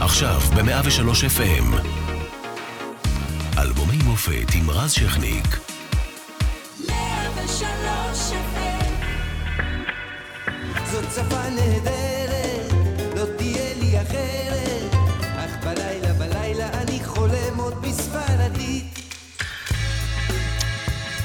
עכשיו ב-103 FM. אלבומי מופת עם רז שכניק. 103 FM זאת שפה נהדרת,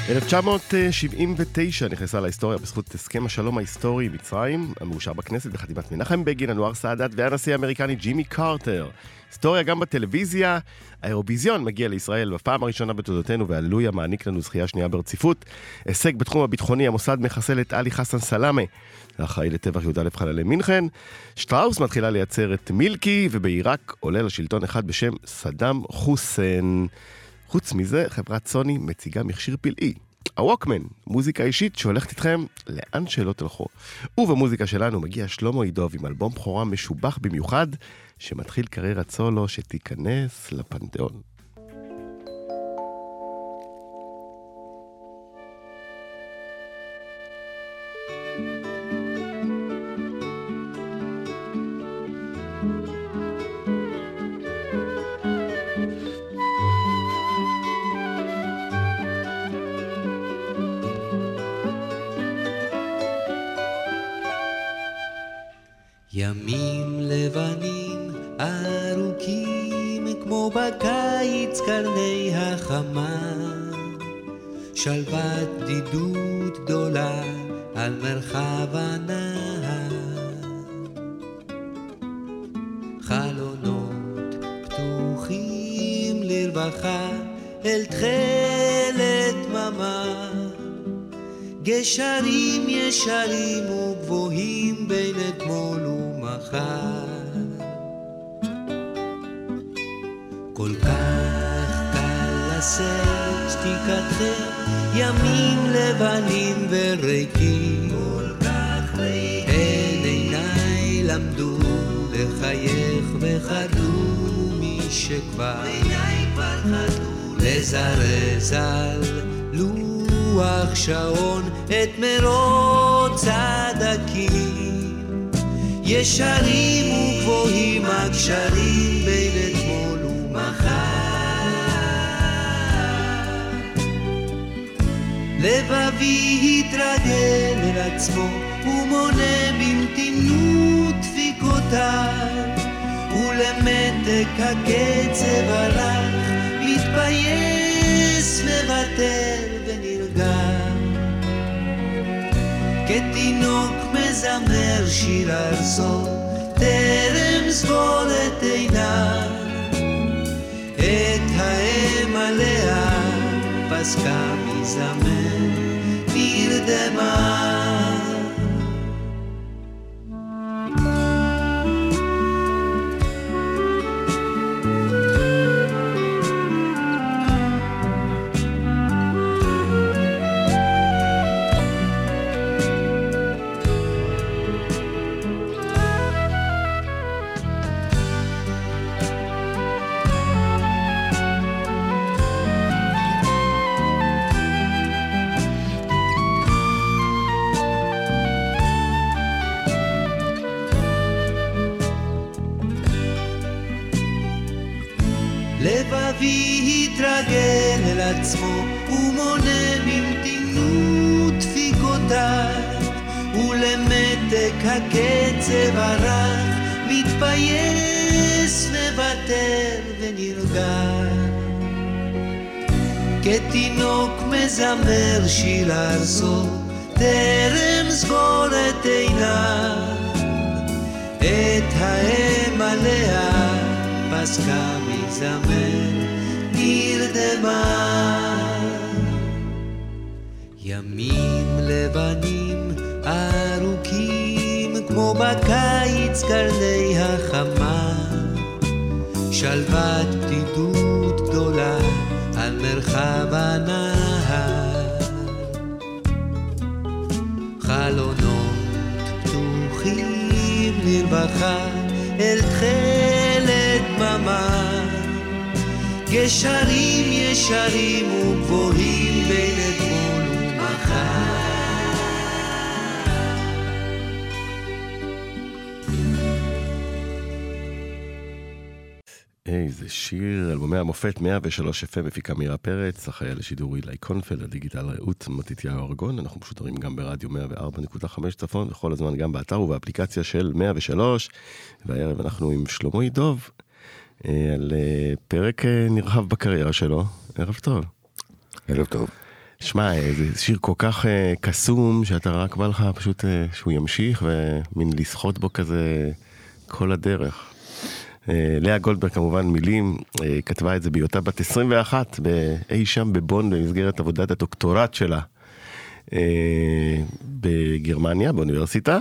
1979 נכנסה להיסטוריה בזכות הסכם השלום ההיסטורי עם מצרים, המאושר בכנסת בחתימת מנחם בגין, אנואר סאדאת והנשיא האמריקני ג'ימי קרטר. היסטוריה גם בטלוויזיה, האירוויזיון מגיע לישראל בפעם הראשונה בתולדותינו, והלויה מעניק לנו זכייה שנייה ברציפות. הישג בתחום הביטחוני, המוסד מחסל את עלי חסן סלאמה, האחראי לטבח י"א חללי מינכן. שטראוס מתחילה לייצר את מילקי, ובעיראק עולה לשלטון אחד בשם סדאם חוסיין. חוץ מזה, חברת סוני מציגה מכשיר פלאי. הווקמן, מוזיקה אישית שהולכת איתכם לאן שלא תלכו. ובמוזיקה שלנו מגיע שלמה ידוב עם אלבום בכורה משובח במיוחד, שמתחיל קריירת סולו שתיכנס לפנתיאון. ימים לבנים ארוכים כמו בקיץ קרני החמה. שלוות בדידות גדולה על מרחב הנהר. חלונות פתוחים לרווחה אל תכלת דממה. גשרים ישרים וגבוהים בין אתמול ומחר. כל כך קל לשאת שתיקתכם, ימים לבנים וריקים. כל כך. הן עיניי למדו לחייך וחדלו מי שכבר לזרז על לוח שעון את מרוץ הדקים. ישרים וגבוהים הקשרים בין אתמול ומחר. לבבי התרגל אל עצמו ומונה במתינות דפיקותיו ולמתק הקצב הלך מתבייש מוותר ונרגע כתינוק מזמר שיר ארצו טרם סגור את עיניו. את האם עליה פסקה מזמר נרדמה עצמו ומונה במתינות דפיקותיו ולמתק הקצב הרך מתבייש מוותר ונרגע כתינוק מזמר שיר ארצו טרם סגור את עיניו את האם עליה פסקה מזמר נרדמה ימים לבנים ארוכים כמו בקיץ קרני החמה. שלוות בדידות גדולה על מרחב הנהר. חלונות פתוחים לרווחה אל תכלת דממה. גשרים ישרים וגבוהים בין אתמול איזה שיר, אלבומי המופת 103 FM מפיקה מירה פרץ, אחראי על השידור אילי קונפל, הדיגיטל רעות מתתיהו ארגון, אנחנו משודרים גם ברדיו 104.5 צפון, וכל הזמן גם באתר ובאפליקציה של 103, והערב אנחנו עם שלמה ידוב, אה, על אה, פרק אה, נרחב בקריירה שלו, ערב טוב. ערב טוב. שמע, זה שיר כל כך קסום, שאתה רק בא לך פשוט שהוא ימשיך, ומין לסחוט בו כזה כל הדרך. אה, לאה גולדברג כמובן מילים, אה, כתבה את זה בהיותה בת 21 אי שם בבון במסגרת עבודת הדוקטורט שלה אה, בגרמניה, באוניברסיטה.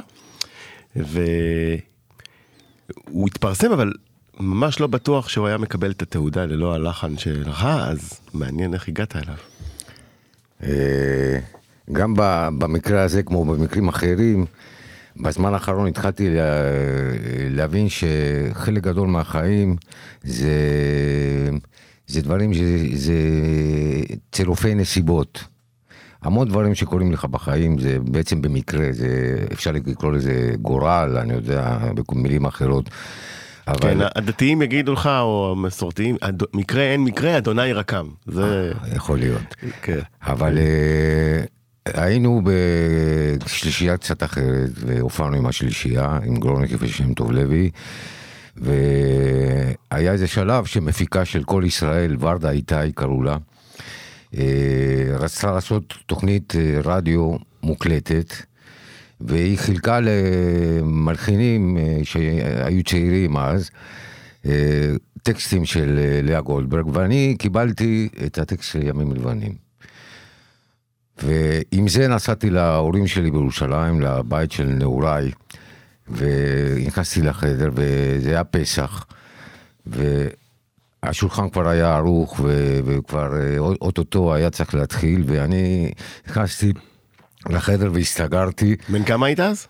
והוא התפרסם, אבל ממש לא בטוח שהוא היה מקבל את התעודה ללא הלחן שלך, אז מעניין איך הגעת אליו. גם במקרה הזה, כמו במקרים אחרים, בזמן האחרון התחלתי לה, להבין שחלק גדול מהחיים זה, זה דברים, זה, זה צירופי נסיבות. המון דברים שקורים לך בחיים זה בעצם במקרה, זה, אפשר לקרוא לזה גורל, אני יודע, במילים אחרות. אבל כן, הדתיים יגידו לך, או המסורתיים, "אד- מקרה אין מקרה, אדוני רקם. זה... יכול להיות. כן. אבל אה, היינו בשלישייה קצת אחרת, והופענו עם השלישייה, עם גרוניקי ושם טוב לוי, והיה איזה שלב שמפיקה של כל ישראל, ורדה איתי קראו לה, אה, רצתה לעשות תוכנית אה, רדיו מוקלטת. והיא חילקה למלחינים אה, שהיו צעירים אז, טקסטים של אה, לאה גולדברג, ואני קיבלתי את הטקסט של ימים לבנים. ועם זה נסעתי להורים שלי בירושלים, לבית של נעוריי, ונכנסתי לחדר, וזה היה פסח, והשולחן כבר היה ערוך, ו- וכבר אה, או- אוטוטו היה צריך להתחיל, ואני נכנסתי לחדר והסתגרתי. בן כמה היית אז?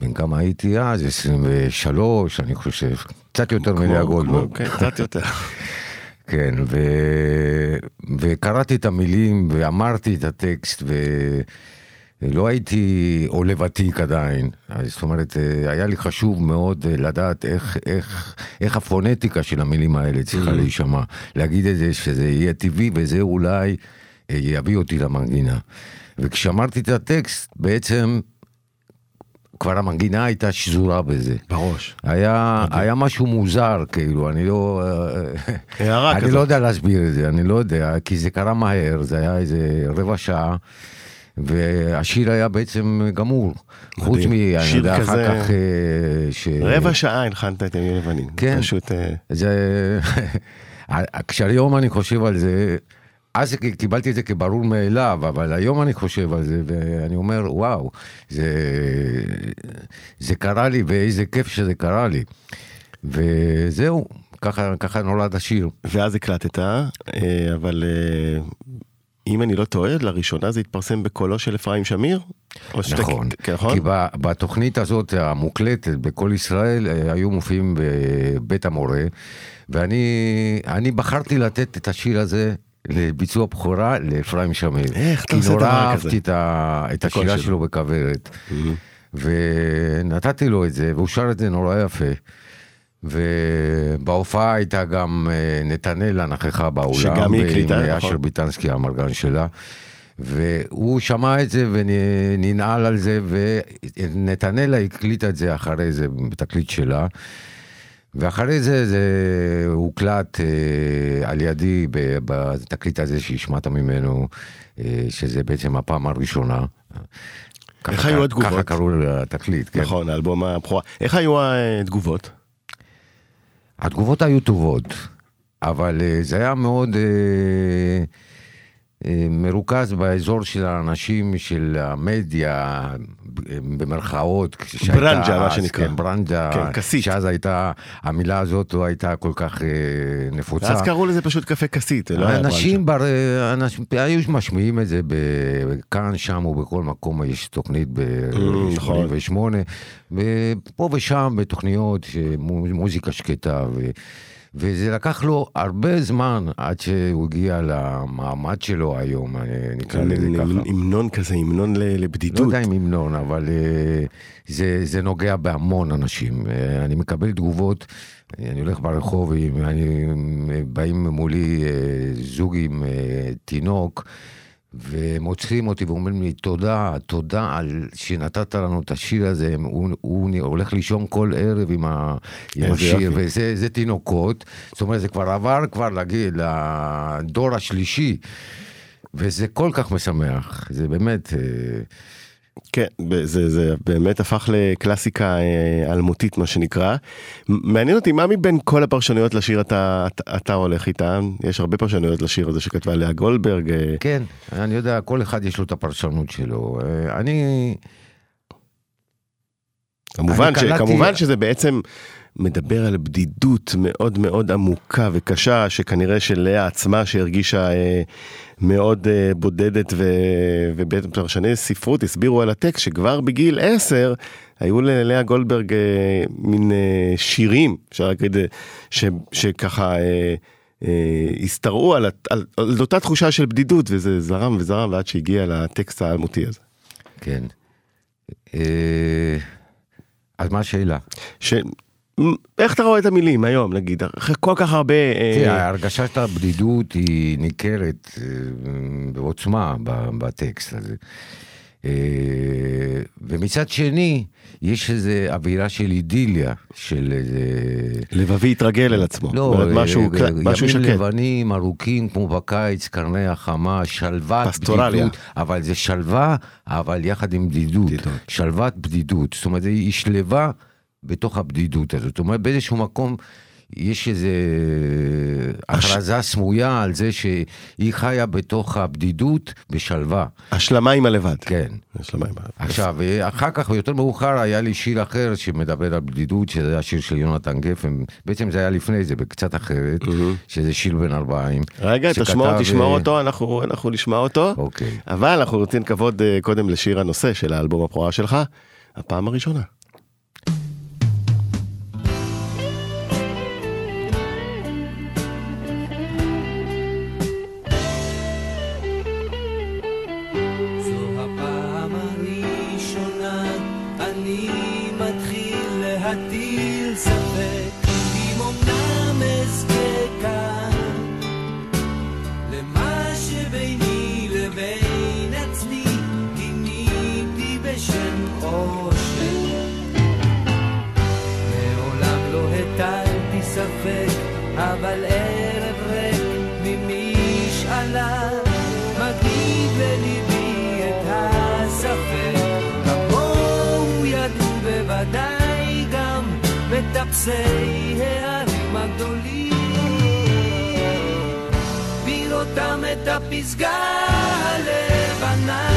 בן כמה הייתי אז? 23, אני חושב. קצת יותר מלאה גולדברג. כן, קצת יותר. כן, ו... וקראתי את המילים ואמרתי את הטקסט ולא הייתי עולה ותיק עדיין. אז זאת אומרת, אה, היה לי חשוב מאוד אה, לדעת איך, איך, איך הפונטיקה של המילים האלה צריכה להישמע. להגיד את זה, שזה יהיה טבעי וזה אולי אה, יביא אותי למנגינה. וכשאמרתי את הטקסט, בעצם כבר המנגינה הייתה שזורה בזה. בראש. היה, היה משהו מוזר, כאילו, אני לא... הערה אני כזאת. לא יודע להסביר את זה, אני לא יודע, כי זה קרה מהר, זה היה איזה רבע שעה, והשיר היה בעצם גמור. חוץ מ... אני שיר יודע, אחר כזה- כך... אה, ש... רבע שעה הלחנת את ימים לבנים. כן. פשוט... אה, זה... כשהיום אני חושב על זה, אז קיבלתי את זה כברור מאליו, אבל היום אני חושב על זה, ואני אומר, וואו, זה, זה קרה לי, ואיזה כיף שזה קרה לי. וזהו, ככה, ככה נולד השיר. ואז הקלטת, אה, אבל אה, אם אני לא טועה, לראשונה זה התפרסם בקולו של אפרים שמיר? שאתה- נכון, כן, נכון? כי בתוכנית הזאת המוקלטת בכל ישראל אה, היו מופיעים בבית המורה, ואני אני בחרתי לתת את השיר הזה לביצוע בכורה לאפרים שמיר. איך אתה כי עושה נורא דבר אהבתי כזה? את, ה, את הקול השירה שלו. שלו בכוורת, ונתתי לו את זה, והוא שר את זה נורא יפה. ובהופעה הייתה גם אה, נתנאלה נכחה באולם, שגם היא הקליטה, עם נכון. אשר ביטנסקי המרגן שלה. והוא שמע את זה וננעל על זה, ונתנאלה הקליטה את זה אחרי זה בתקליט שלה. ואחרי זה זה הוקלט אה, על ידי בתקליט הזה שהשמעת ממנו, אה, שזה בעצם הפעם הראשונה. איך היו התגובות? ככה קראו לתקליט, כן. נכון, האלבום הבכורה. איך היו התגובות? התגובות היו טובות, אבל אה, זה היה מאוד אה, מרוכז באזור של האנשים של המדיה, אה, במרכאות. ברנז'ה, מה אז, שנקרא. כן, ברנז'ה. כן, כסית. שאז הייתה, המילה הזאת לא הייתה כל כך אה, נפוצה. ואז קראו לזה פשוט קפה כסית, לא היה אנשים, בר... אנשים היו משמיעים את זה כאן, שם ובכל מקום, יש תוכנית נכון. ב-88, ופה ושם בתוכניות, מוזיקה שקטה, ו... וזה לקח לו הרבה זמן עד שהוא הגיע למעמד שלו היום, נקרא לזה ככה. המנון כזה, המנון ל- לא לבדידות. יודע אם המנון, אבל אה, זה, זה נוגע בהמון אנשים. אה, אני מקבל תגובות, אני הולך ברחוב, אני, באים מולי אה, זוג עם אה, תינוק, והם עוצרים אותי ואומרים לי, תודה, תודה על שנתת לנו את השיר הזה, הוא, הוא הולך לישון כל ערב עם, ה, עם השיר. וזה זה תינוקות, זאת אומרת, זה כבר עבר כבר לגיל, לדור השלישי. וזה כל כך משמח, זה באמת, אה, כן, זה, זה באמת הפך לקלאסיקה אה, אלמותית, מה שנקרא. מעניין אותי, מה מבין כל הפרשנויות לשיר אתה, אתה, אתה הולך איתן? יש הרבה פרשנויות לשיר הזה שכתבה לאה גולדברג. אה, כן, אני יודע, כל אחד יש לו את הפרשנות שלו. אה, אני, כמובן, אני ש, קלטתי- כמובן שזה בעצם מדבר על בדידות מאוד מאוד עמוקה וקשה, שכנראה שלאה עצמה שהרגישה אה, מאוד אה, בודדת, ו, ובעצם פרשני ספרות הסבירו על הטקסט שכבר בגיל 10 היו ללאה גולדברג אה, מין אה, שירים, אפשר להגיד, ש, שככה... השתרעו על, הת- על, על אותה תחושה של בדידות וזה זרם וזרם ועד שהגיע לטקסט האלמותי הזה. כן. אה, אז מה השאלה? ש... איך אתה רואה את המילים היום נגיד אחרי כל כך הרבה אה, תראה, ההרגשה של הבדידות היא ניכרת אה, בעוצמה בטקסט הזה. אה, ומצד שני, יש איזו אווירה של אידיליה, של איזה... לבבי התרגל אל עצמו. לא, משהו, משהו ימים שקט. לבנים ארוכים כמו בקיץ, קרני החמה, שלוות פסטורליה. בדידות, אבל זה שלווה, אבל יחד עם בדידות. בדידות. שלוות בדידות, זאת אומרת, היא שלווה בתוך הבדידות הזאת. זאת אומרת, באיזשהו מקום יש איזו הכרזה סמויה על זה שהיא חיה בתוך הבדידות בשלווה. השלמה עם הלבד. כן. השלמה עם הלבד. עכשיו, אחר כך, יותר מאוחר, היה לי שיר אחר שמדבר על בדידות, שזה השיר של יונתן גפן. בעצם זה היה לפני זה, בקצת אחרת, שזה שיר בן ארבעים. רגע, שכתב, תשמור, תשמור אה, אותו, אנחנו, אנחנו נשמע אותו. אוקיי. אבל אנחנו רוצים כבוד אה, קודם לשיר הנושא של האלבום הפרועה שלך, הפעם הראשונה. מטפסי הערים הגדולים בראותם את הפסגה הלבנה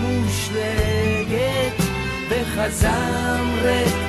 מושלגת בחזם ריק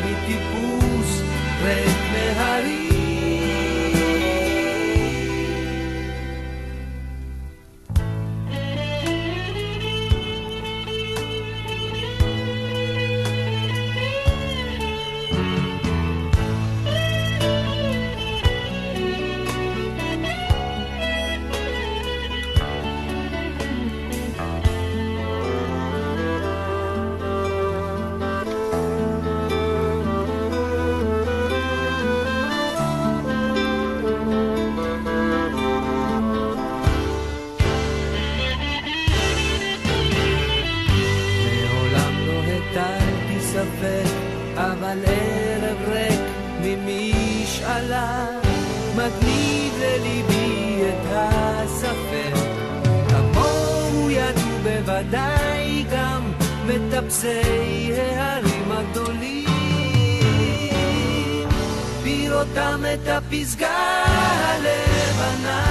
הפסגה הלבנה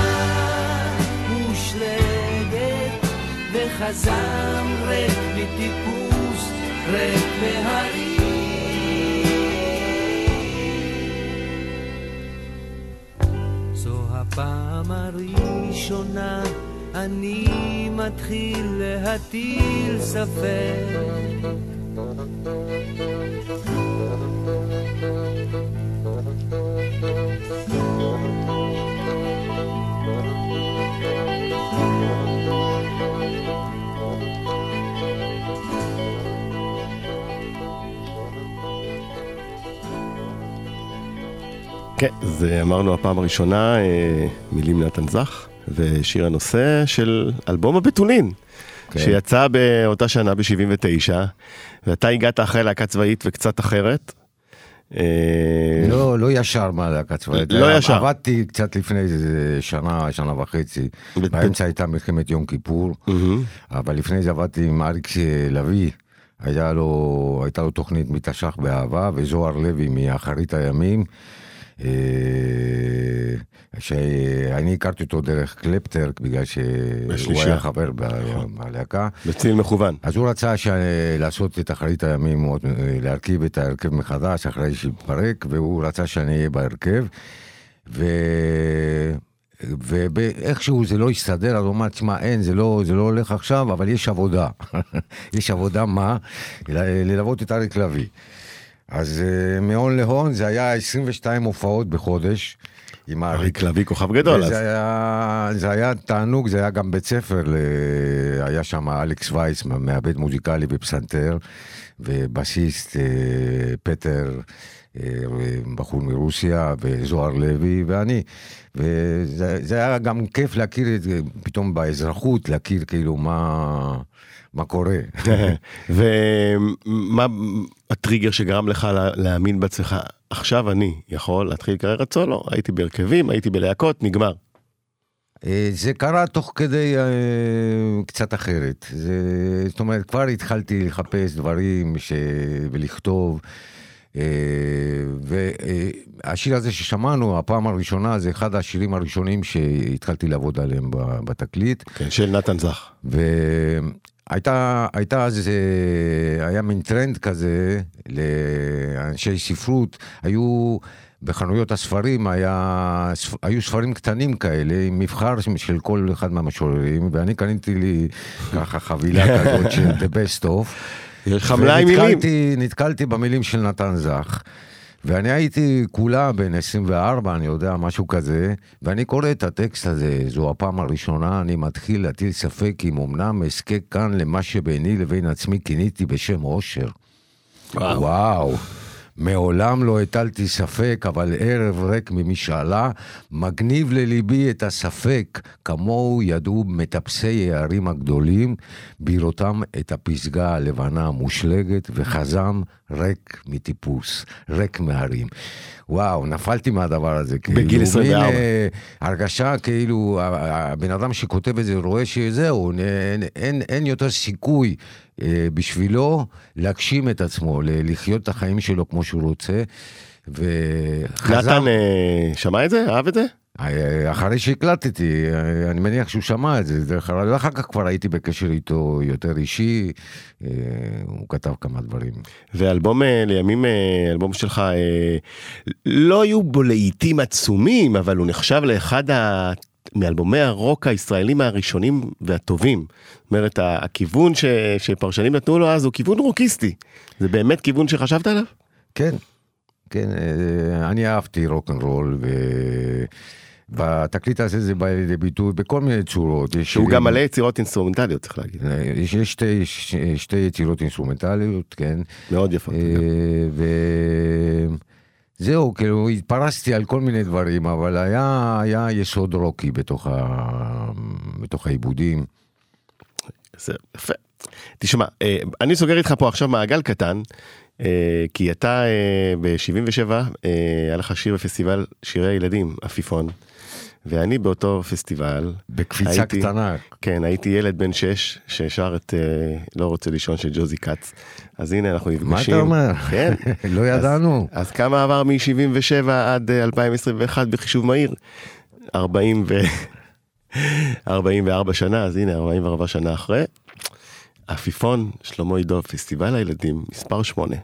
מושלגת וחזם ריק מטיפוס, ריק מהרים. הפעם הראשונה אני מתחיל להטיל ספק. כן, זה אמרנו הפעם הראשונה, אה, מילים נתן זך, ושיר הנושא של אלבום הבתולין, כן. שיצא באותה שנה ב-79, ואתה הגעת אחרי להקה צבאית וקצת אחרת. אה, לא, לא ישר מהלהקה צבאית. לא ישר. עבדתי קצת לפני איזה שנה, שנה וחצי. באמצע הייתה מלחמת יום כיפור. אבל לפני זה עבדתי עם אריק לביא. היה לו, הייתה לו תוכנית מתש"ח באהבה, וזוהר לוי מאחרית הימים, אה, שאני הכרתי אותו דרך קלפטר, בגלל שהוא. היה חבר ב- בלהקה. בציל מכוון. אז הוא רצה. לעשות את אחרית הימים, עוד- להרכיב את ההרכב מחדש אחרי שהתפרק, והוא רצה שאני אהיה בהרכב. ו... ואיכשהו זה לא הסתדר, אז הוא אמר, תשמע, אין, זה לא, זה לא הולך עכשיו, אבל יש עבודה. יש עבודה מה? ללוות את אריק לביא. אז אה, מהון להון זה היה 22 הופעות בחודש. עם אריק. לביא כוכב גדול אז. היה, זה היה תענוג, זה היה גם בית ספר. היה שם אלכס וייס, מעבד מוזיקלי ופסנתר, ובסיסט אה, פטר, אה, בחור מרוסיה, וזוהר לוי, ואני. וזה זה היה גם כיף להכיר את זה, פתאום באזרחות, להכיר כאילו מה, מה קורה. ומה הטריגר שגרם לך לה- להאמין בעצמך? עכשיו אני יכול להתחיל קריירת סולו, הייתי בהרכבים, הייתי בלהקות, נגמר. אה, זה קרה תוך כדי אה, קצת אחרת. זה, זאת אומרת, כבר התחלתי לחפש דברים ש... ולכתוב. אה, והשיר הזה ששמענו, הפעם הראשונה, זה אחד השירים הראשונים שהתחלתי לעבוד עליהם בתקליט. כן, של נתן זך. והייתה הייתה אז, אה, היה מין טרנד כזה לאנשי ספרות, היו בחנויות הספרים, היה, היו ספרים קטנים כאלה, עם מבחר של כל אחד מהמשוררים, ואני קניתי לי ככה חבילה כזאת של The Best Of. יש לך מלאי מילים. נתקלתי במילים של נתן זך. ואני הייתי כולה בן 24, אני יודע, משהו כזה, ואני קורא את הטקסט הזה, זו הפעם הראשונה, אני מתחיל להטיל ספק אם אמנם אזכה כאן למה שביני לבין עצמי כיניתי בשם אושר. וואו. וואו. מעולם לא הטלתי ספק, אבל ערב ריק ממשאלה, מגניב לליבי את הספק, כמוהו ידעו מטפסי הערים הגדולים, בראותם את הפסגה הלבנה המושלגת, וחזם ריק מטיפוס, ריק מהרים. וואו, נפלתי מהדבר הזה. בגיל כאילו, 24. מין, אה, הרגשה כאילו, הבן אדם שכותב את זה רואה שזהו, אין, אין, אין יותר סיכוי אה, בשבילו להגשים את עצמו, לחיות את החיים שלו כמו שהוא רוצה. וחזר, נתן אה, שמע את זה? אהב את זה? אה, אחרי שהקלטתי, אה, אני מניח שהוא שמע את זה, דרך אגב, ואחר כך כבר הייתי בקשר איתו יותר אישי, אה, הוא כתב כמה דברים. ואלבום לימים, אלבום שלך, לא היו בו לעיתים עצומים, אבל הוא נחשב לאחד ה... מאלבומי הרוק הישראלים הראשונים והטובים. זאת אומרת, הכיוון ש... שפרשנים נתנו לו אז הוא כיוון רוקיסטי. זה באמת כיוון שחשבת עליו? כן, כן, אני אהבתי רוקנרול, ובתקליט הזה זה בא לידי ביטוי בכל מיני צורות. שהוא גם מלא יצירות אינסטרומנטליות, צריך להגיד. אה, יש, יש שתי, שתי יצירות אינסטרומנטליות, כן. מאוד יפות. אה, וזהו, כאילו התפרסתי על כל מיני דברים, אבל היה, היה יסוד רוקי בתוך, ה... בתוך העיבודים. זה יפה. תשמע, אה, אני סוגר איתך פה עכשיו מעגל קטן, כי אתה ב-77, היה לך שיר בפסטיבל שירי הילדים, עפיפון, ואני באותו פסטיבל, בקפיצה הייתי- קטנה. כן, הייתי ילד בן 6 ששר את אה, לא רוצה לישון של ג'וזי כץ. אז הנה אנחנו נפגשים. מה אתה אומר? כן. לא ידענו. אז כמה עבר מ-77 עד אה, 2021 בחישוב מהיר? 40 ו... 44 שנה, אז הנה 44 שנה אחרי. עפיפון, שלמה עידו, פסטיבל הילדים, מספר 8.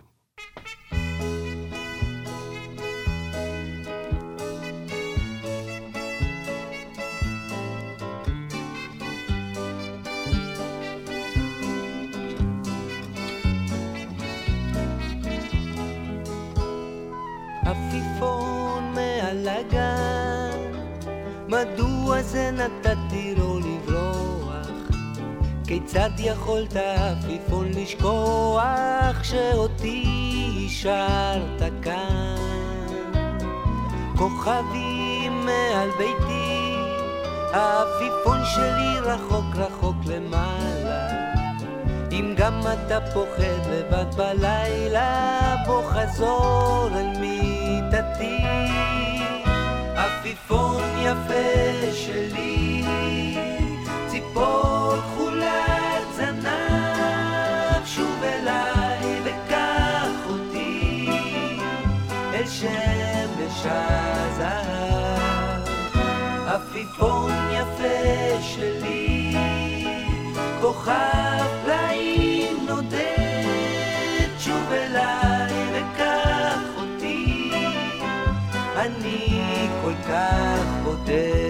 כיצד יכולת עפיפון לשכוח שאותי השארת כאן? כוכבים מעל ביתי, העפיפון שלי רחוק רחוק למעלה. אם גם אתה פוחד לבד בלילה, בוא חזור אל מיטתי. עפיפון יפה שלי, ציפור זנב, שוב אליי וקח אותי אל שמש הזהב. עפיפון יפה שלי, כוכב פלאים נודד, שוב אליי וקח אותי, אני כל כך בודד.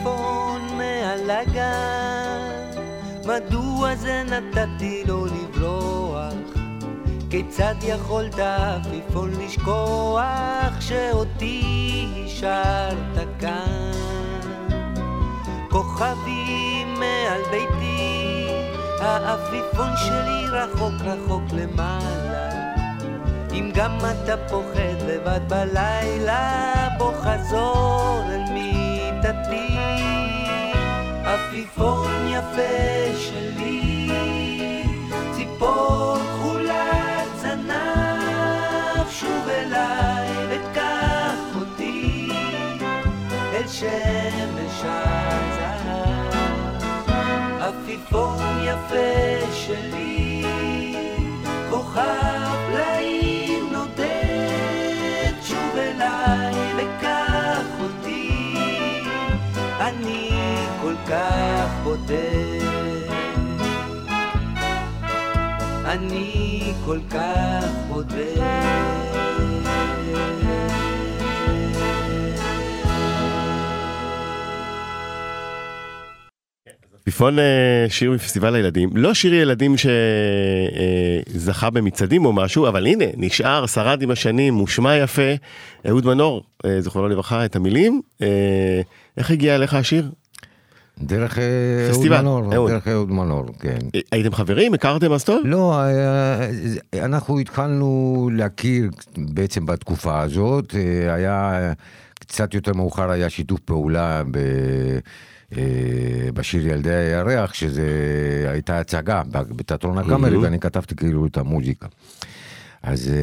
עפיפון מעל הגן, מדוע זה נתתי לו לברוח? כיצד יכולת עפיפון לשכוח שאותי השארת כאן? כוכבים מעל ביתי, העפיפון שלי רחוק רחוק למעלה. אם גם אתה פוחד לבד בלילה, בוא חזור אל מיטתי. עפיפון יפה שלי, ציפור כחולת זנב, שוב אליי וקח אותי אל שמש הזהב. עפיפון יפה שלי, כוכב פלאים אני כל כך בודד. אני כל כך בודד. עפיפון אה, שיר מפסטיבל הילדים, לא שיר ילדים שזכה במצעדים או משהו, אבל הנה, נשאר, שרד עם השנים, מושמע יפה. אהוד מנור, אה, זכרונו לברכה, את המילים. אה, איך הגיע אליך השיר? דרך אה, אהוד מנור, אהוד. דרך אהוד מנור, כן. אה, הייתם חברים? הכרתם אז טוב? לא, אה, אנחנו התחלנו להכיר בעצם בתקופה הזאת, אה, היה קצת יותר מאוחר היה שיתוף פעולה ב... אה, בשיר ילדי הירח, שזה הייתה הצגה בתיאטרון הקאמרי. ואני כתבתי כאילו את המוזיקה. אז אה,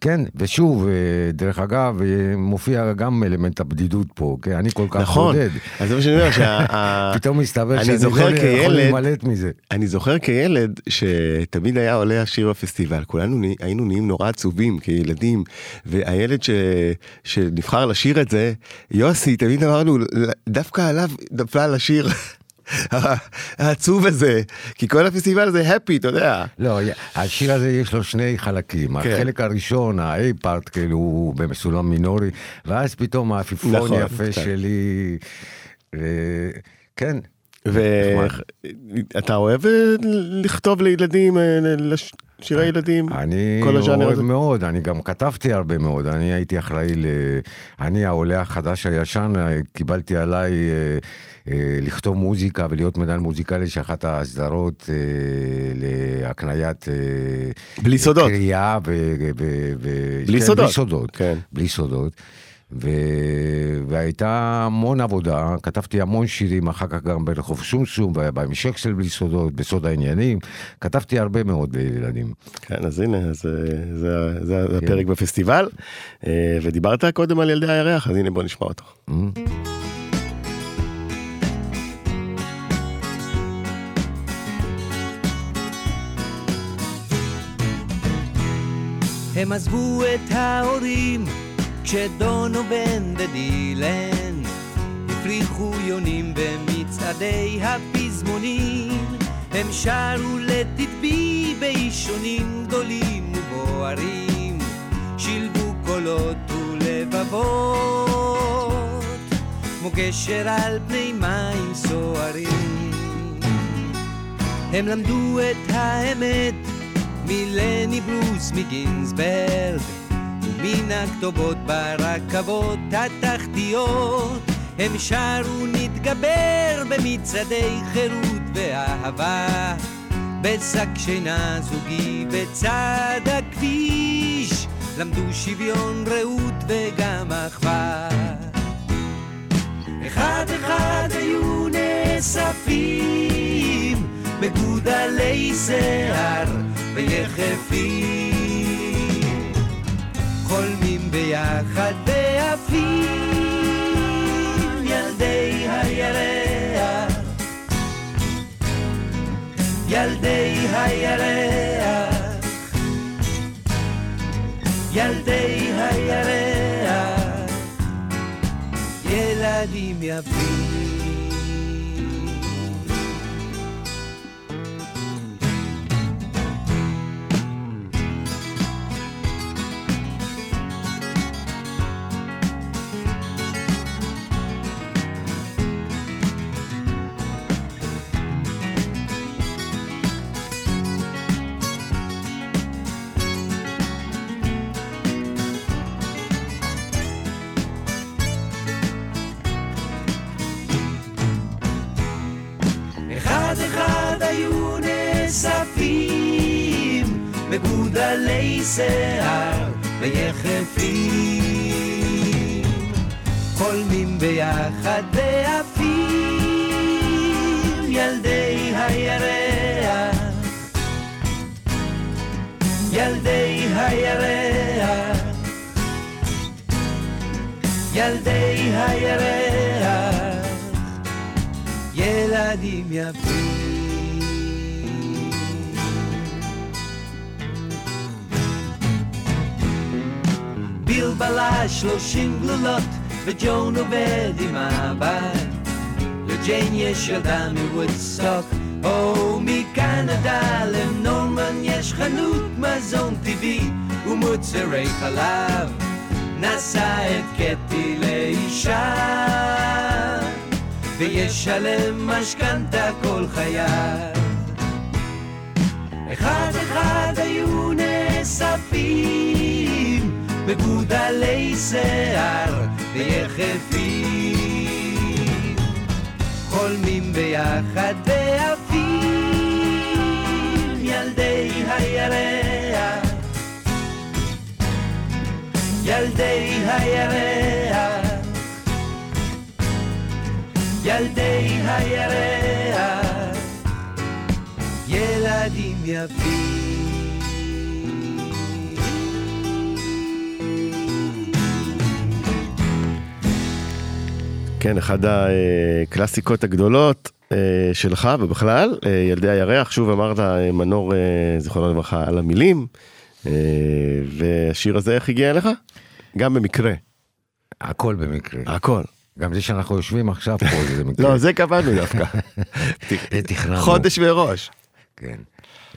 כן, ושוב, אה, דרך אגב, אה, מופיע גם אלמנט הבדידות פה, כן? אני כל כך נכון, בודד. אז זה מה שאני אומר, שה- פתאום מסתבר אני שאני זוכר לא יכול כילד- להימלט מזה. אני זוכר כילד שתמיד היה עולה השיר בפסטיבל, כולנו נה- היינו נהיים נורא עצובים כילדים, והילד ש... שנבחר לשיר את זה, יוסי, תמיד אמרנו, דווקא עליו נפלה לשיר העצוב הזה, כי כל הפסטיבל זה הפי, אתה יודע. לא, השיר הזה יש לו שני חלקים. כן. החלק הראשון, ה-A פארט, כאילו, הוא בסולם מינורי, ואז פתאום העפיפון נכון, היפה קצת. שלי, ו... כן. ואתה אוהב אה, לכתוב לילדים, אה, שירי ילדים? אני כל הז'אנר אוהב הזה? מאוד, אני גם כתבתי הרבה מאוד, אני הייתי אחראי ל... אני העולה החדש הישן, אה, קיבלתי עליי אה, אה, לכתוב מוזיקה ולהיות מנהל מוזיקלי שאחת ההסדרות אה, להקניית... אה, בלי סודות. קריאה ו... ו... ו... בלי כן, סודות. בלי סודות. כן. בלי סודות. ו... והייתה המון עבודה, כתבתי המון שירים, אחר כך גם ברחוב שומשום, בהמשך של בלי סודות, בסוד העניינים, כתבתי הרבה מאוד לילדים. כן, אז הנה, אה, זה, זה, זה כן. הפרק בפסטיבל, אה, ודיברת קודם על ילדי הירח, אז הנה בוא נשמע אותו. Mm. הם עזבו את ההורים כשדונובן ודילן הפריחו יונים במצעדי הפזמונים. הם שרו לתדבי באישונים גדולים ובוערים שילבו קולות ולבבות כמו גשר על פני מים סוערים. הם למדו את האמת מלני ברוס מגינסברג ומן הכתובות ברכבות התחתיות. הם שרו נתגבר במצעדי חירות באהבה, בשק שינה זוגי בצד הכביש, למדו שוויון, רעות וגם אחווה. אחד אחד היו נאספים, מגודלי שיער ויחפים, חולמים ביחד ועפים, ילדי הירח, ילדי הירח, ילדי הירח. ילדים יפים. מגודלי שיער ויחפים, חולמים ביחד ועפים, ילדי הירח, ילדי הירח, ילדי הירח. ילדים יפים. ביל בלש שלושים גלולות וג'ון עובד עם הבת לג'יין יש ילדה מוודסטוק או מקנדה לנורמן יש חנות מזון טבעי ומוצרי חלב. נשא את קטי לאישה. וישלם משכנתה כל חייו. אחד אחד היו נאספים בגודלי שיער ויחפים, חולמים ביחד ועפים, ילדי הירח, ילדי הירח. ילדי הירח, ילדים יפים. כן, אחד הקלאסיקות הגדולות אה, שלך ובכלל, אה, ילדי הירח, שוב אמרת אה, מנור, זיכרונו לברכה, על המילים, והשיר הזה איך הגיע אליך? גם במקרה, הכל במקרה. הכל. גם זה שאנחנו יושבים עכשיו פה זה במקרה. לא, זה קבענו דווקא. זה תכננו. חודש מראש. כן.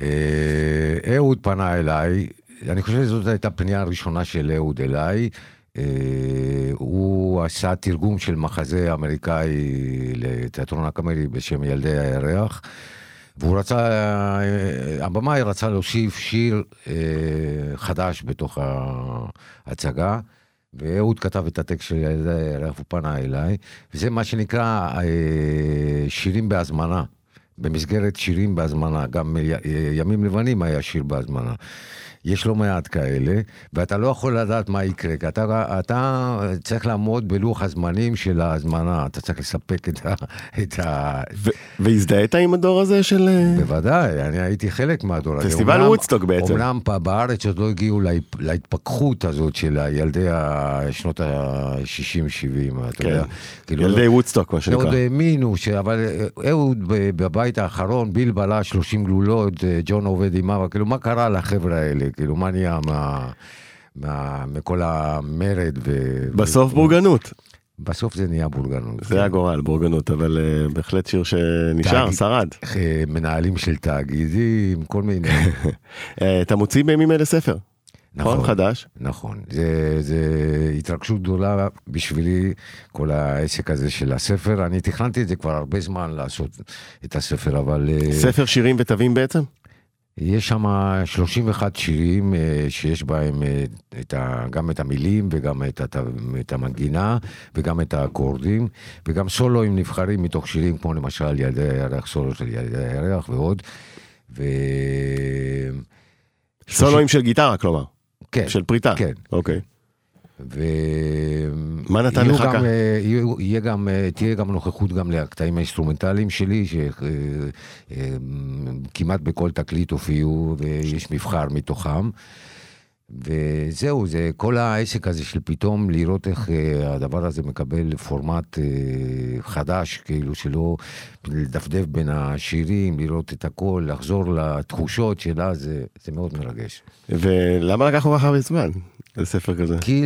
אה, אהוד פנה אליי, אני חושב שזאת הייתה פנייה הראשונה של אהוד אליי. אה, הוא עשה תרגום של מחזה אמריקאי לתיאטרון הקאמרי בשם ילדי הירח. והוא רצה, אה, הבמאי רצה להוסיף שיר אה, חדש בתוך ההצגה. ואהוד כתב את הטקסט של ילדי הירח, הוא פנה אליי, וזה מה שנקרא אה, שירים בהזמנה. במסגרת שירים בהזמנה, גם י- ימים לבנים היה שיר בהזמנה. יש לא מעט כאלה, ואתה לא יכול לדעת מה יקרה, כי אתה, אתה צריך לעמוד בלוח הזמנים של ההזמנה, אתה צריך לספק את ה... את ה... ו- והזדהית עם הדור הזה של... אה, בוודאי, אני הייתי חלק מהדור הזה. פסטיבל וודסטוק בעצם. אומנם פה בארץ עוד לא הגיעו להיפ- להתפכחות הזאת של ילדי שנות ה-60-70, אתה כן, יודע. כאילו, ילדי וודסטוק, מה שנקרא. שעוד האמינו, ש... אבל אה, אהוד בבית האחרון, ביל בלה 30 גלולות, אה, ג'ון עובד עם אבא, כאילו מה קרה לחבר'ה האלה, כאילו מה נהיה מה... מה... מכל המרד ו... בסוף ו... בורגנות. בסוף זה נהיה בורגנות. זה הגורל, בורגנות, אבל אה, בהחלט שיר שנשאר, תאגיד. שרד. אה, מנהלים של תאגידים, כל מיני. אה, אתה מוציא בימים אלה ספר, נכון? נכון. חדש. נכון, זה, זה התרגשות גדולה בשבילי, כל העסק הזה של הספר. אני תכננתי את זה כבר הרבה זמן לעשות את הספר, אבל... ספר שירים ותווים בעצם? יש שם 31 שירים אה, שיש בהם אה, את ה, גם את המילים וגם את, את, את המנגינה וגם את האקורדים וגם סולואים נבחרים מתוך שירים כמו למשל ילדי הירח, סולו של ילדי הירח ועוד. ו... סולואים של גיטרה, כלומר. כן, של פריטה. כן. אוקיי. ו... מה נתן לך גם, כאן? אה, יהיה גם, אה, תהיה גם נוכחות גם לקטעים האינסטרומנטליים שלי, שכמעט בכל תקליט הופיעו, ויש מבחר מתוכם. וזהו, זה כל העסק הזה של פתאום לראות איך אה, הדבר הזה מקבל פורמט אה, חדש, כאילו שלא לדפדף בין השירים, לראות את הכל, לחזור לתחושות שלה, זה, זה מאוד מרגש. ולמה לקח כל כך הרבה זמן לספר כזה? כי,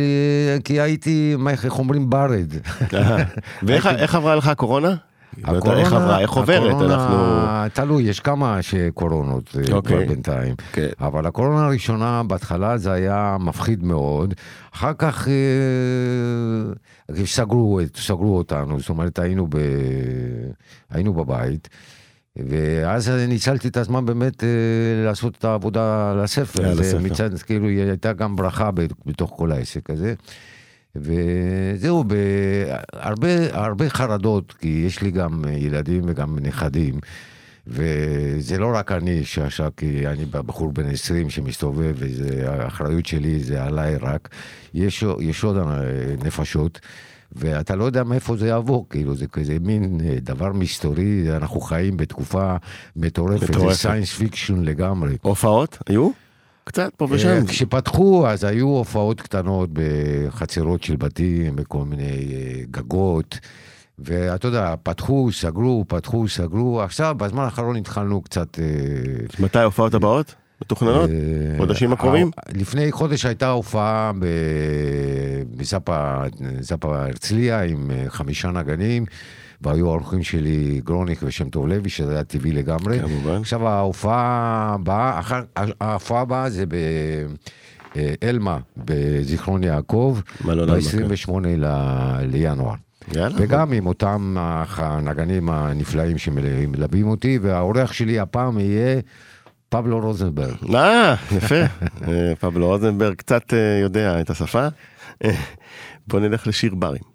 כי הייתי, מה, איך אומרים, ברד. אה, ואיך איך עברה לך הקורונה? איך עברה? איך עוברת? הקורונה, אנחנו... תלוי, יש כמה שקורונות אה, אוקיי. בינתיים. כן. אבל הקורונה הראשונה, בהתחלה זה היה מפחיד מאוד. אחר כך אה, סגרו, את- סגרו אותנו, זאת אומרת, היינו, ב, היינו בבית. ואז ניצלתי את הזמן באמת אה, לעשות את העבודה על הספר. על הספר. מצד, כאילו, הייתה גם ברכה בתוך כל העסק הזה. וזהו, בהרבה הרבה חרדות, כי יש לי גם ילדים וגם נכדים, וזה לא רק אני שעכשיו, כי אני בחור בן 20 שמסתובב, והאחריות שלי זה עליי רק, יש, יש עוד אה, נפשות. ואתה לא יודע מאיפה זה יעבור, כאילו זה כזה מין אה, דבר מסתורי, אנחנו חיים בתקופה מטורפת, מטורפת. זה science fiction לגמרי. הופעות? היו? קצת פה אה, ושם. כשפתחו, אז היו הופעות קטנות בחצרות של בתים, בכל מיני אה, גגות. ואתה יודע, פתחו, סגרו, פתחו, סגרו. עכשיו, בזמן האחרון התחלנו קצת... אה, מתי ההופעות הבאות? מתוכננות? אה, חודשים הקרובים? אה, לפני חודש הייתה הופעה ב- בזאפה זאפה הרצליה עם אה, חמישה נגנים, והיו האורחים שלי גרוניק ושם טוב לוי, שזה היה טבעי לגמרי. כמובן. עכשיו ההופעה הבאה, אחר, ההופעה הבאה זה באלמה, בזיכרון יעקב, מלון אלמה, כן. ב-28 לינואר. יאללה. וגם עם אותם הנגנים הנפלאים שמלווים אותי, והאורח שלי הפעם יהיה פבלו רוזנברג. אה, יפה. אה, פבלו רוזנברג קצת אה, יודע את השפה. אה, בוא נלך לשיר ברים.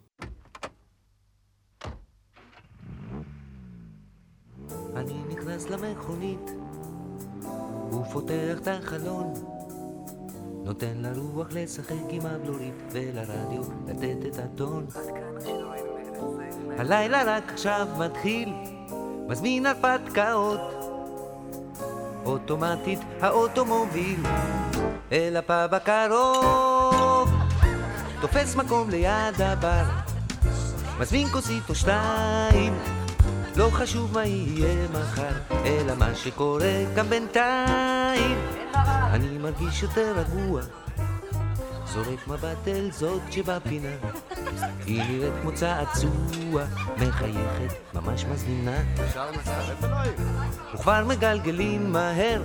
ופותח את החלון. נותן לרוח לשחק עם הבלורית, ולרדיו לתת את הטון. הלילה רק עכשיו מתחיל, מזמין הרפתקאות. אוטומטית האוטומוביל, אל הפאב הקרוב. תופס מקום ליד הבר, מזמין כוסית או שתיים. לא חשוב מה יהיה מחר, אלא מה שקורה כאן בינתיים. אני מרגיש יותר רגוע, זורק מבט אל זאת שבפינה. היא נראית כמו צעצוע, מחייכת, ממש מזמינה. וכבר מגלגלים מהר,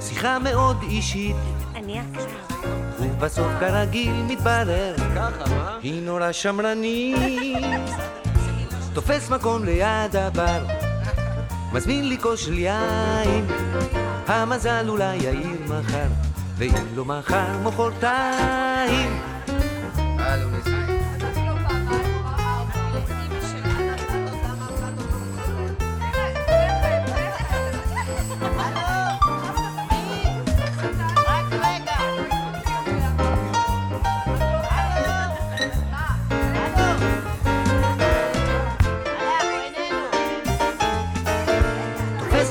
שיחה מאוד אישית. אני יקר. ובסוף כרגיל מתברר היא נורא שמרנית תופס מקום ליד הבר. מזמין לי כוס של יין. המזל אולי יאיר מחר ואם לא מחר מחרתיים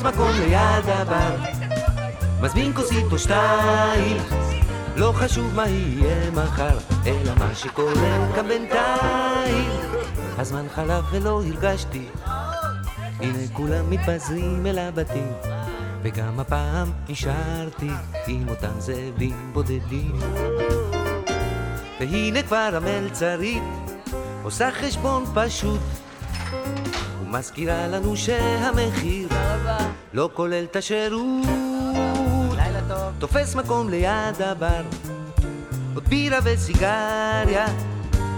מקום ליד הבר. מזמין כוסית או שתיים. לא חשוב מה יהיה מחר אלא מה שקורה כאן בינתיים. הזמן חלף ולא הרגשתי. הנה כולם מתפזרים אל הבתים וגם הפעם נשארתי עם אותם זאבים בודדים. והנה כבר המלצרית עושה חשבון פשוט ומזכירה לנו שהמחיר לא כולל את השירות. לילה טוב. תופס מקום ליד הבר, עוד בירה וסיגריה,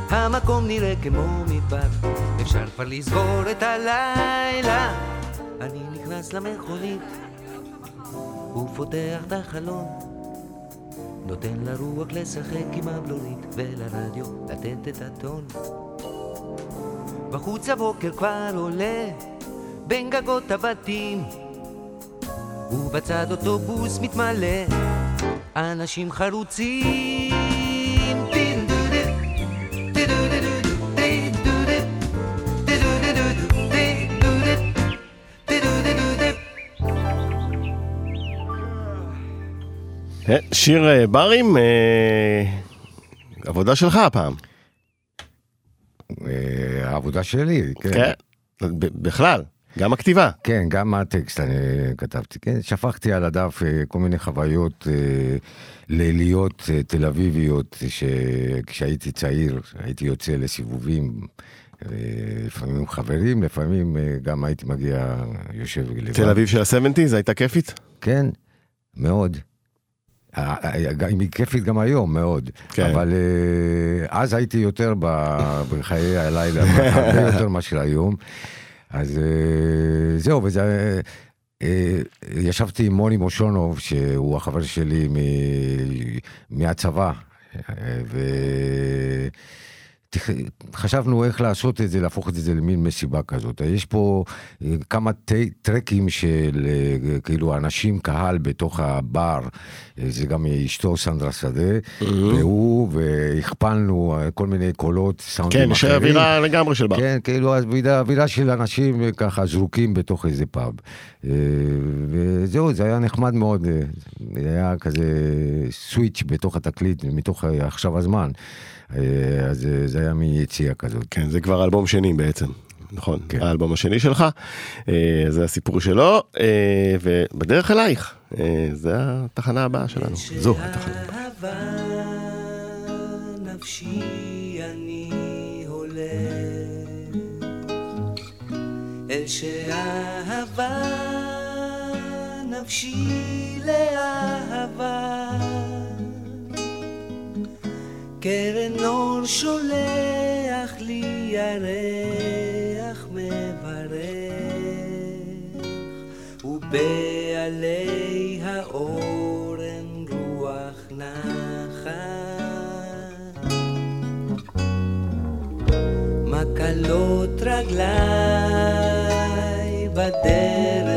המקום נראה כמו מדבר, אפשר כבר לסגור את הלילה. אני נכנס למכונית, הוא פותח את החלון, נותן לרוח לשחק עם הבלורית ולרדיו לתת את הטון. בחוץ הבוקר כבר עולה בין גגות הבתים ובצד אוטובוס מתמלא אנשים חרוצים אה, שיר אה, ברים, אה, עבודה שלך הפעם. אה, העבודה שלי, כן. כן. בכלל, גם הכתיבה. כן, גם הטקסט אני כתבתי, כן, שפכתי על הדף אה, כל מיני חוויות אה, ליליות תל אביביות, שכשהייתי צעיר הייתי יוצא לסיבובים, לפעמים עם חברים, לפעמים גם הייתי מגיע, יושב לבד. תל אביב של ה-70's הייתה כיפית? כן, מאוד. אה, אה, גם- היא כיפית גם היום, מאוד. כן. אבל אה, אז הייתי יותר בחיי הלילה, הרבה יותר מאשר היום. אז אה, זהו, וזה... אה, ישבתי עם מוני מושונוב, שהוא החבר שלי מ- מהצבא, אה, וחשבנו איך לעשות את זה, להפוך את זה למין מסיבה כזאת. יש פה אה, כמה טרקים של אה, כאילו אנשים, קהל בתוך הבר, אה, זה גם אשתו סנדרה שדה, והוא, והכפלנו כל מיני קולות, סאונדים כן, אחרים. אווירה לגמרי של בר. כן, כאילו אווירה, של אנשים ככה זרוקים בתוך איזה פאב. וזהו, זה היה נחמד מאוד, זה היה כזה סוויץ' בתוך התקליט, מתוך עכשיו הזמן. אה, אז אה, זה היה מיציאה כזאת. כן, זה כבר אלבום שני בעצם. נכון, כן. האלבום השני שלך, אה, זה הסיפור שלו, ובדרך אלייך, זה התחנה הבאה שלנו, זו התחנה. אהבה נפשי אני הולך אל שאהבה נפשי לאהבה קרן אור שולח לי ירח מברך ובעלי האורן רוח נחה מקלות רגליי בדרך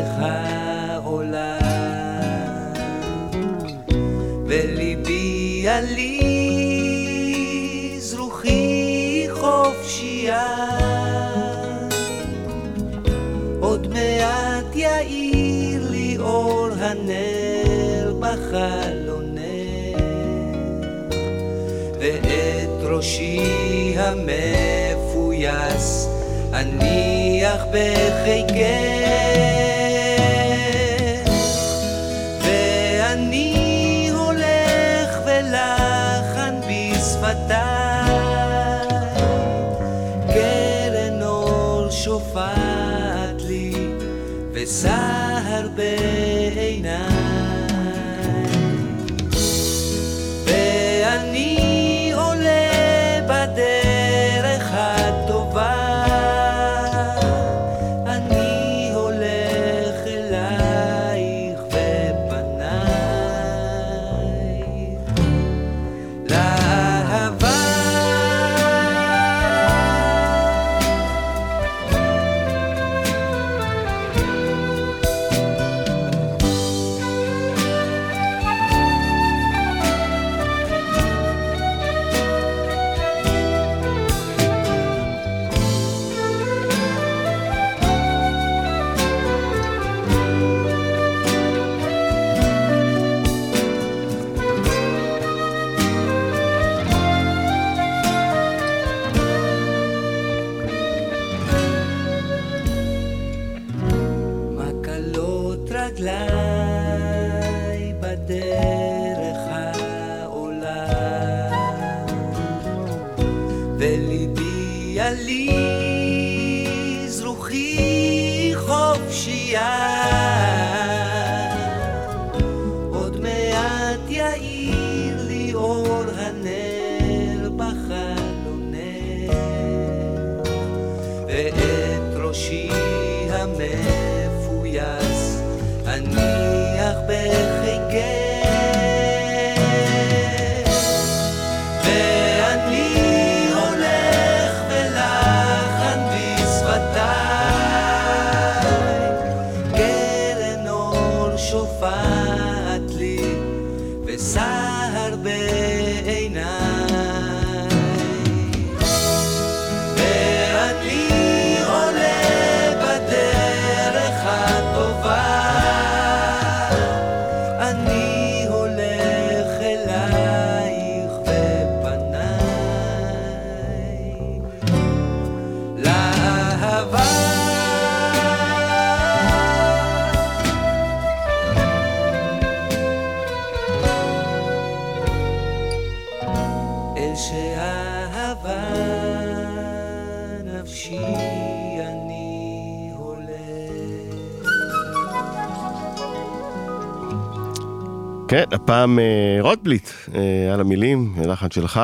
ראשי המפויס אניח בחיקך. ואני הולך ולחן בשפתיי. קרן אור שופעת לי וסהר בעיניי כן, הפעם אה, רוטבליט אה, על המילים, לחן שלך.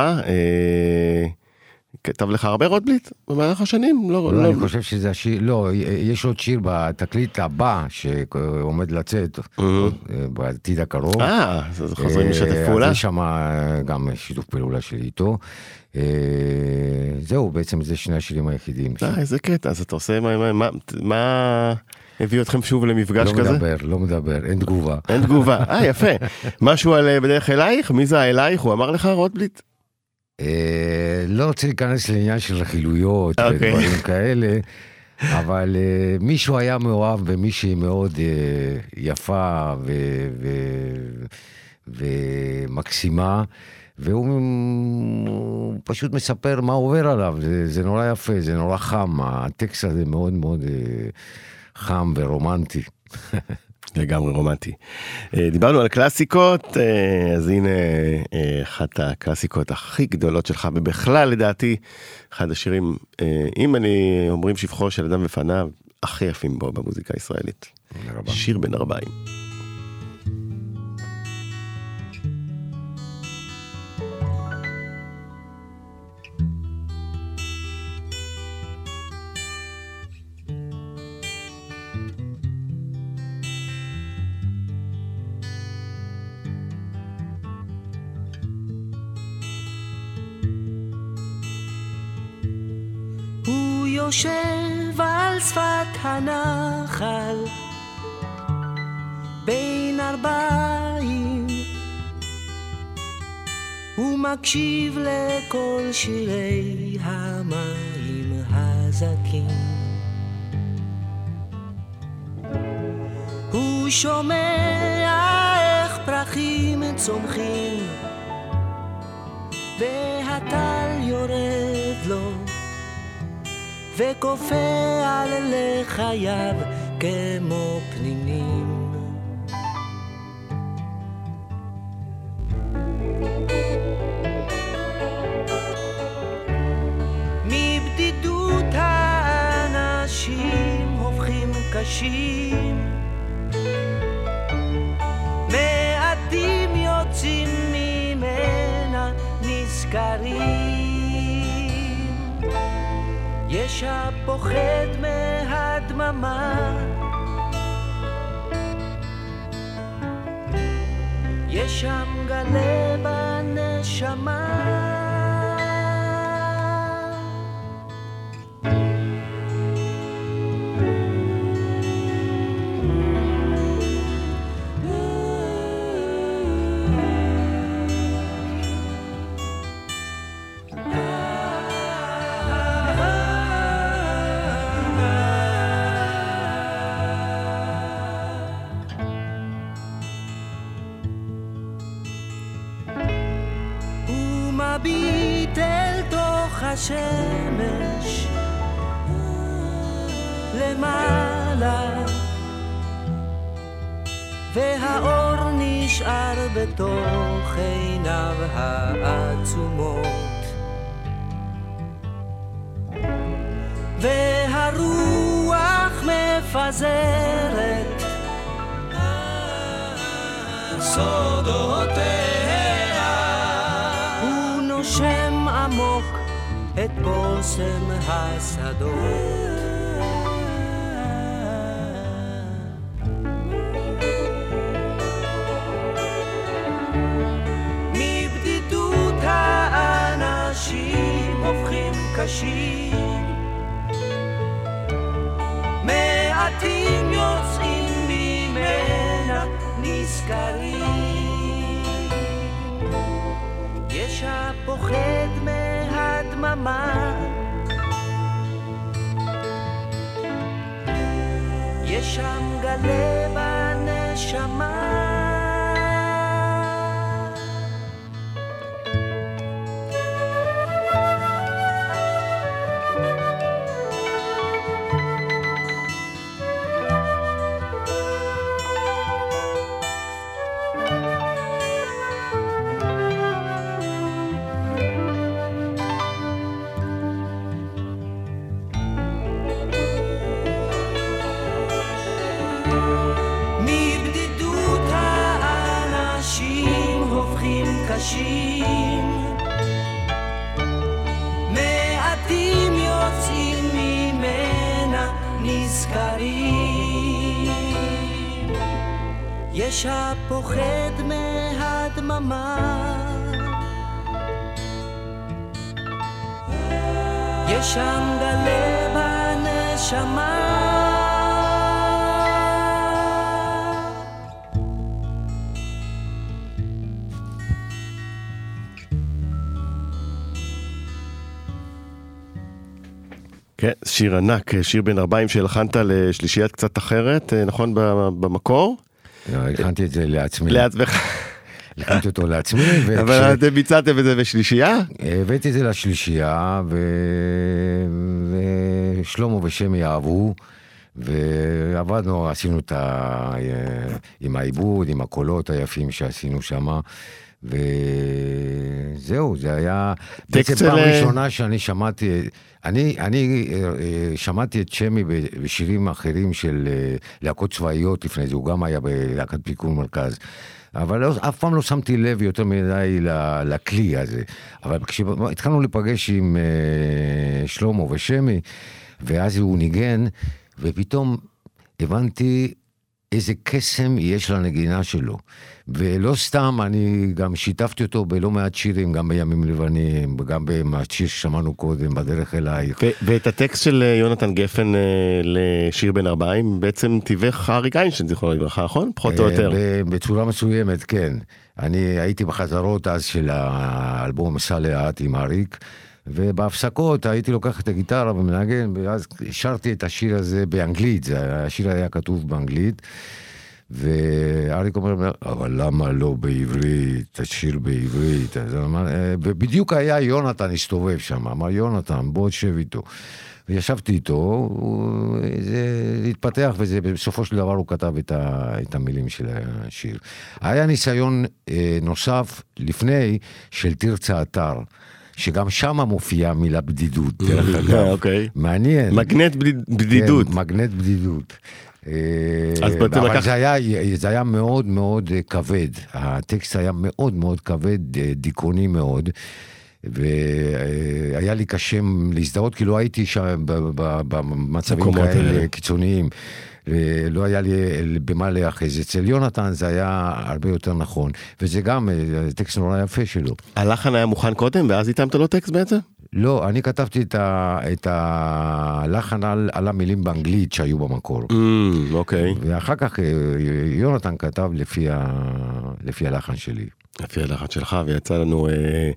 כתב לך הרבה רוטבליט במהלך השנים? לא, לא, לא. אני חושב שזה השיר, לא, יש עוד שיר בתקליט הבא שעומד לצאת. אה, בעתיד הקרוב. אה, אז אז חוזרים אה, לשתף אז פעולה? יש שם אה, גם שיתוף פעולה שלי איתו. זהו, בעצם זה שני השירים היחידים. אה, איזה קטע, אז אתה עושה, מה- מה- מה- מה הביא אתכם שוב למפגש לא כזה? מדבר, לא מדבר, אין תגובה. אין תגובה. אה, יפה. משהו על בדרך אלייך? מי זה אלייך? הוא אמר לך רוטבליט? אה, לא רוצה להיכנס לעניין של רכילויות אוקיי. ודברים כאלה, אבל אה, מישהו היה מאוהב במישהי מאוד אה, יפה ו- ו- ומקסימה, והוא הוא פשוט מספר מה עובר עליו, זה, זה נורא יפה, זה נורא חם, הטקסט הזה מאוד מאוד אה, חם ורומנטי. לגמרי רומנטי. אה, דיברנו על קלאסיקות, אה, אז הנה אה, אחת הקלאסיקות הכי גדולות שלך, ובכלל לדעתי, אחד השירים, אם אני אומרים שבחו של אדם בפניו, הכי יפים בו במוזיקה הישראלית. שיר בן ארבעים. יושב על שפת הנחל. בין ארבעים. הוא מקשיב לכל שירי המים הזכים. הוא שומע איך פרחים צומחים והטל יורד וכופה על לחייו כמו פנינים. קשים מעטים יוצאים ממנה נזכרים יש הפוחד מהדממה. יש שם גלה בנשמה והאור נשאר בתוך עיניו העצומות. והרוח מפזרת סודותיה. הוא נושם עמוק את בושם השדות קשים מעטים יוצאים ממנה נזכרים. יש הפוחד מהדממה, יש שם גלה בנשמה. נזכרים. יש הפוחד מהדממה. יש שם גלה בנשמה כן, שיר ענק, שיר בן 40 שהלחנת לשלישיית קצת אחרת, אה, נכון, במקור? לא, הכנתי את זה לעצמי. לעצמך. הכנתי אותו לעצמי. וכש- אבל אתם ביצעתם את זה בשלישייה? הבאתי את זה לשלישייה, ו... ושלמה ושמי אהבו, ועבדנו, עשינו את ה... עם העיבוד, עם הקולות היפים שעשינו שם, וזהו, זה היה... בעצם פעם של- ראשונה שאני שמעתי, אני, אני אה, אה, שמעתי את שמי בשירים אחרים של אה, להקות צבאיות לפני זה, הוא גם היה בלהקת פיקוד מרכז. אבל לא, אף פעם לא שמתי לב יותר מדי לכלי הזה. אבל כשהתחלנו להיפגש עם אה, שלמה ושמי, ואז הוא ניגן, ופתאום הבנתי איזה קסם יש לנגינה שלו. ולא סתם, אני גם שיתפתי אותו בלא מעט שירים, גם בימים לבנים, וגם בשיר ששמענו קודם, בדרך אלייך. ואת הטקסט של אה, יונתן גפן אה, לשיר בן 40 בעצם תיווך אריק איינשטיין, זיכרונו לברכה, נכון? פחות או אה, יותר. בצורה מסוימת, כן. אני הייתי בחזרות אז של האלבום מסע לאט עם אריק, ובהפסקות הייתי לוקח את הגיטרה ומנגן, ואז שרתי את השיר הזה באנגלית, זה, השיר היה כתוב באנגלית. ואריק אומר, אבל למה לא בעברית, תשאיר בעברית. אז אמר, "אה", ובדיוק היה יונתן הסתובב שם, אמר, יונתן, בוא תשב איתו. וישבתי איתו, זה התפתח, ובסופו של דבר הוא כתב את, ה, את המילים של השיר. היה ניסיון אה, נוסף לפני של תרצה אתר. שגם שם מופיעה המילה בדידות, דרך אגב. אוקיי. מעניין. מגנט בדיד- בדידות. כן, מגנט בדידות. אה, אז אבל לקח- זה היה, זה היה מאוד מאוד אה, כבד, הטקסט היה מאוד מאוד כבד, אה, דיכאוני מאוד. והיה לי קשה להזדהות, כי לא הייתי שם במצבים כאלה. קיצוניים. לא היה לי אה, במה להיאחז. אצל יונתן זה היה הרבה יותר נכון, וזה גם אה, טקסט נורא יפה שלו. הלחן היה מוכן קודם ואז התאמת לו טקסט בעצם? לא, אני כתבתי את, ה, את הלחן על, על המילים באנגלית שהיו במקור. אמ, אוקיי. ואחר כך אה, יונתן כתב לפי, ה... לפי הלחן שלי. לפי הלחץ שלך ויצא לנו אה,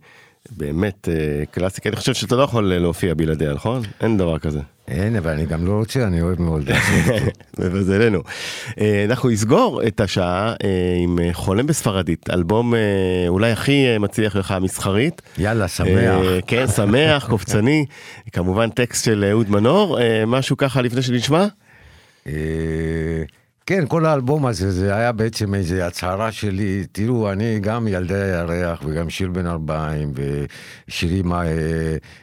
באמת אה, קלאסיקה. אני חושב שאתה לא יכול להופיע בלעדיה, נכון? אין דבר כזה. אין, אבל אני גם לא רוצה, אני אוהב מאוד. מזלנו. אה, אנחנו נסגור את השעה אה, עם אה, חולם בספרדית, אלבום אה, אולי הכי אה, מצליח לך מסחרית. יאללה, שמח. אה, כן, שמח, קופצני. כמובן טקסט של אהוד מנור, אה, משהו ככה לפני שנשמע? אה, כן, כל האלבום הזה, זה היה בעצם איזו הצהרה שלי. תראו, אני גם ילדי הירח וגם שיר בן ארבעים ושירים אה,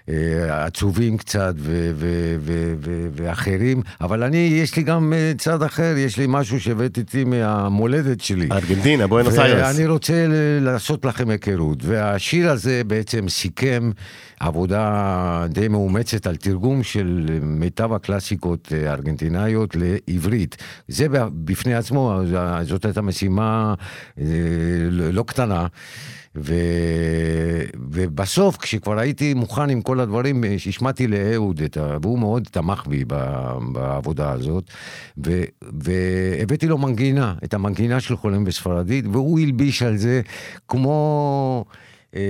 אה, עצובים קצת ו- ו- ו- ו- ואחרים, אבל אני, יש לי גם אה, צד אחר, יש לי משהו שהבאתי איתי מהמולדת שלי. ארגנטינה, בואנוס איירס. ואני רוצה לעשות לכם היכרות. והשיר הזה בעצם סיכם עבודה די מאומצת על תרגום של מיטב הקלאסיקות אה, הארגנטינאיות לעברית. זה בפני עצמו, זאת הייתה משימה אה, לא, לא קטנה. ו... ובסוף, כשכבר הייתי מוכן עם כל הדברים, השמעתי לאהוד, את ה... והוא מאוד תמך בי בעבודה הזאת, ו... והבאתי לו מנגינה, את המנגינה של חולם בספרדית, והוא הלביש על זה כמו... אה,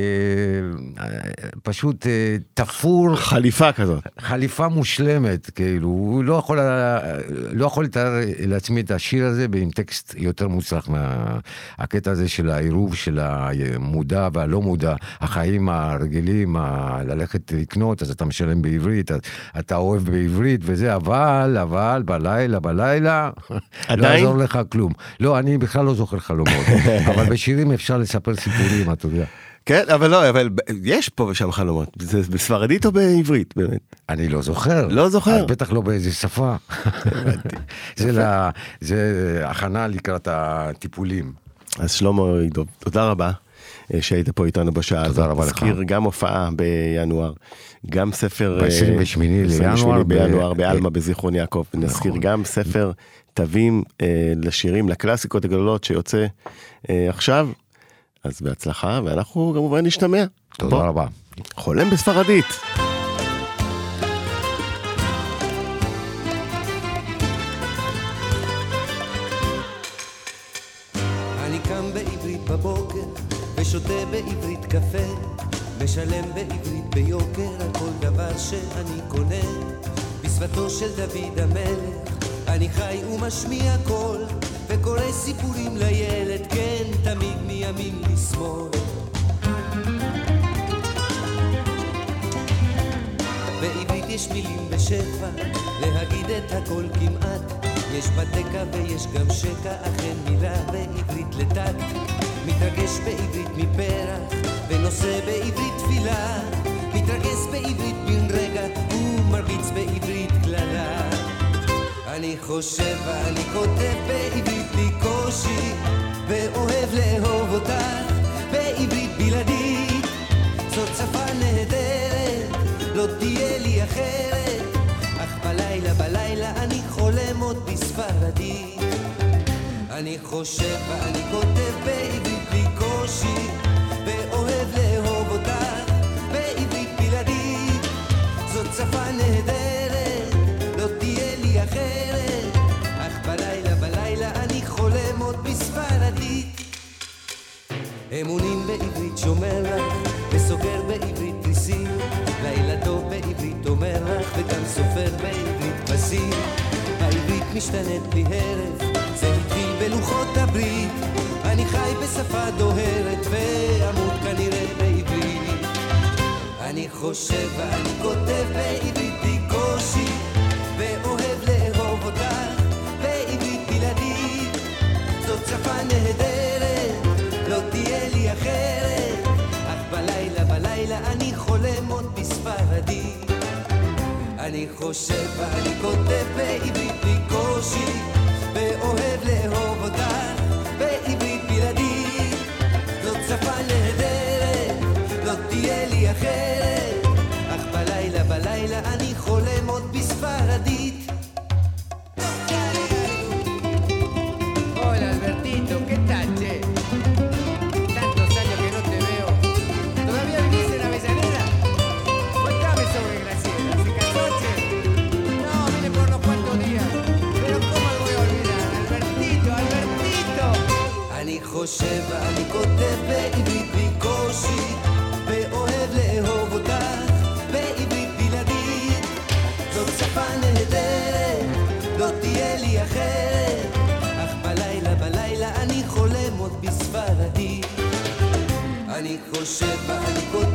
פשוט אה, תפור. חליפה כזאת. חליפה מושלמת, כאילו, הוא לא יכול, לא יכול לתאר לעצמי את השיר הזה עם טקסט יותר מוצלח מהקטע הזה של העירוב של המודע והלא מודע, החיים הרגילים, ה- ללכת לקנות, אז אתה משלם בעברית, אתה אוהב בעברית וזה, אבל, אבל, בלילה, בלילה, לא יעזור לך כלום. לא, אני בכלל לא זוכר חלומות, אבל בשירים אפשר לספר סיפורים, אתה יודע. כן, אבל לא, אבל יש פה ושם חלומות. זה בספרדית או בעברית באמת? אני לא זוכר. לא זוכר? בטח לא באיזה שפה. זה, לה, זה הכנה לקראת הטיפולים. אז שלמה עידו, תודה רבה. אה, שהיית פה איתנו בשעה הזאת. תודה רבה לך. נזכיר גם הופעה בינואר, גם ספר... ב-28 לינואר. בינואר בעלמה בזיכרון יעקב. נזכיר נכון. גם ספר תווים אה, לשירים, לקלאסיקות הגדולות שיוצא אה, עכשיו. אז בהצלחה, ואנחנו כמובן נשתמע. תודה בוא. רבה. חולם בספרדית. ושותה בעברית קפה, משלם בעברית ביוקר על כל דבר שאני קונה. בשפתו של דוד המלך, אני חי ומשמיע קול, וקורא סיפורים לילד, כן, תמיד מימין לשמאל. בעברית יש מילים בשפע, להגיד את הכל כמעט. יש בתקה ויש גם שקע, אכן מילה בעברית לטקט. מתרגש בעברית מפרח, ונושא בעברית תפילה. מתרגש בעברית בן רגע, ומרביץ בעברית קללה. אני חושב ואני כותב בעברית בלי קושי, ואוהב לאהוב אותך בעברית בלעדית. זאת שפה נהדרת, לא תהיה לי אחרת, אך בלילה בלילה אני חולם עוד בספרדית. אני חושב ואני כותב בעברית בלי קושי, בספרדית. אמונים בעברית שומר לך, וסוגר בעברית תריסים, לילה טוב בעברית אומר לך, וגם סופר בעברית פסים. העברית משתנית בלי הרף, זה התחיל בלוחות הברית, אני חי בשפה דוהרת, ואמות כנראה בעברית. אני חושב ואני כותב בעברית לא אני חושב ואני כותב בעברית בלי קושי, ואוהב לאהוב אותך בעברית בלעדית. זאת שפה נהדרת, לא תהיה לי אחרת, אך בלילה בלילה אני חולם עוד בספרדית. חושב ואני כותב בעברית בלי קושי, ואוהב לאהוב אותך בעברית בלעדית. זאת שפה נהדרת, לא תהיה לי אחרת, אך בלילה בלילה אני חולם עוד בספרדית. אני חושב ואני כותב